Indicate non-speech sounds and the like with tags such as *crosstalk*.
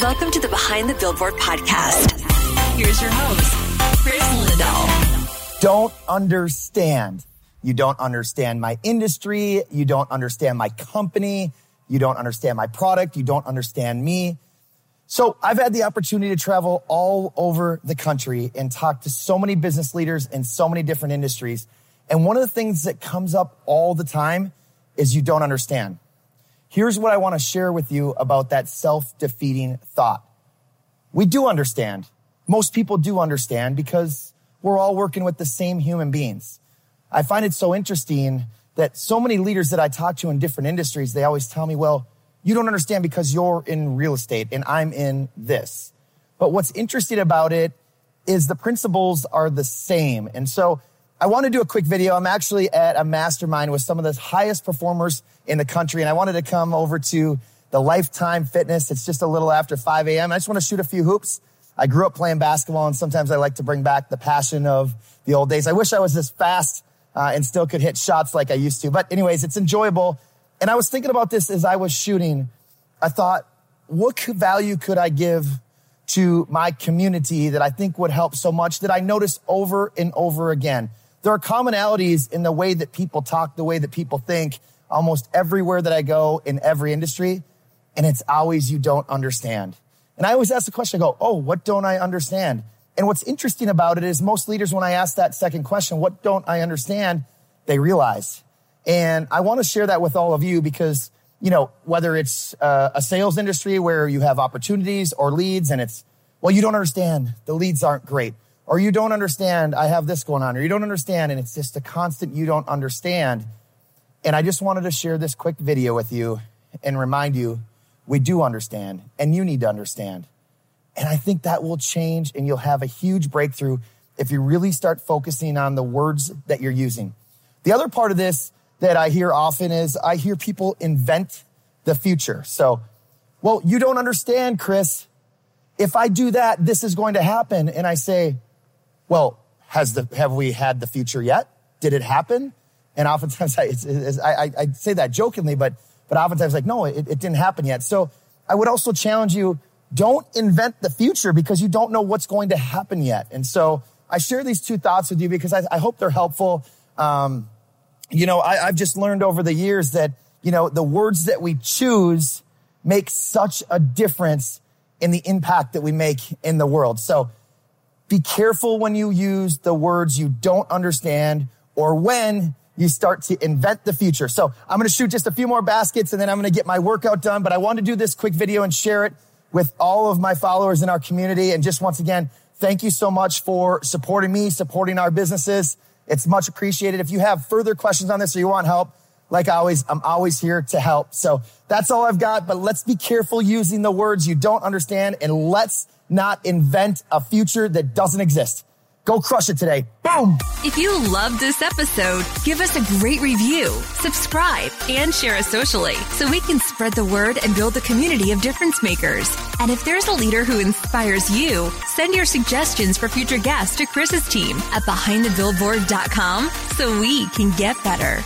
Welcome to the Behind the Billboard podcast. Here's your host, Kris Lindahl. Don't understand. You don't understand my industry. You don't understand my company. You don't understand my product. You don't understand me. So I've had the opportunity to travel all over the country and talk to so many business leaders in so many different industries. And one of the things that comes up all the time is you don't understand. Here's what I want to share with you about that self-defeating thought. We do understand. Most people do understand because we're all working with the same human beings. I find it so interesting that so many leaders that I talk to in different industries, they always tell me, well, you don't understand because you're in real estate and I'm in this. But what's interesting about it is the principles are the same. And so I want to do a quick video. I'm actually at a mastermind with some of the highest performers in the country, and I wanted to come over to the Lifetime Fitness. It's just a little after 5 a.m. I just want to shoot a few hoops. I grew up playing basketball, and sometimes I like to bring back the passion of the old days. I wish I was this fast uh, and still could hit shots like I used to. But anyways, it's enjoyable. And I was thinking about this as I was shooting. I thought, what value could I give to my community that I think would help so much that I notice over and over again? There are commonalities in the way that people talk, the way that people think almost everywhere that I go in every industry. And it's always you don't understand. And I always ask the question, I go, Oh, what don't I understand? And what's interesting about it is most leaders, when I ask that second question, what don't I understand? They realize. And I want to share that with all of you because, you know, whether it's uh, a sales industry where you have opportunities or leads and it's, well, you don't understand. The leads aren't great or you don't understand, I have this going on, or you don't understand, and it's just a constant you don't understand. And I just wanted to share this quick video with you and remind you we do understand, and you need to understand. And I think that will change, and you'll have a huge breakthrough if you really start focusing on the words that you're using. The other part of this that I hear often is I hear people invent the future. So, well, you don't understand, Kris. If I do that, this is going to happen. And I say, well, has the, have we had the future yet? Did it happen? And oftentimes *laughs* I, it's, it's, I, I, say that jokingly, but, but oftentimes like, no, it, it didn't happen yet. So I would also challenge you, don't invent the future because you don't know what's going to happen yet. And so I share these two thoughts with you because I, I hope they're helpful. Um, you know, I, I've just learned over the years that, you know, the words that we choose make such a difference in the impact that we make in the world. So be careful when you use the words you don't understand or when you start to invent the future. So I'm going to shoot just a few more baskets and then I'm going to get my workout done. But I want to do this quick video and share it with all of my followers in our community. And just once again, thank you so much for supporting me, supporting our businesses. It's much appreciated. If you have further questions on this or you want help, like always, I'm always here to help. So that's all I've got, but let's be careful using the words you don't understand and let's not invent a future that doesn't exist. Go crush it today. Boom. If you loved this episode, give us a great review, subscribe, and share us socially so we can spread the word and build a community of difference makers. And if there's a leader who inspires you, send your suggestions for future guests to Kris's team at behindthebillboard.com so we can get better.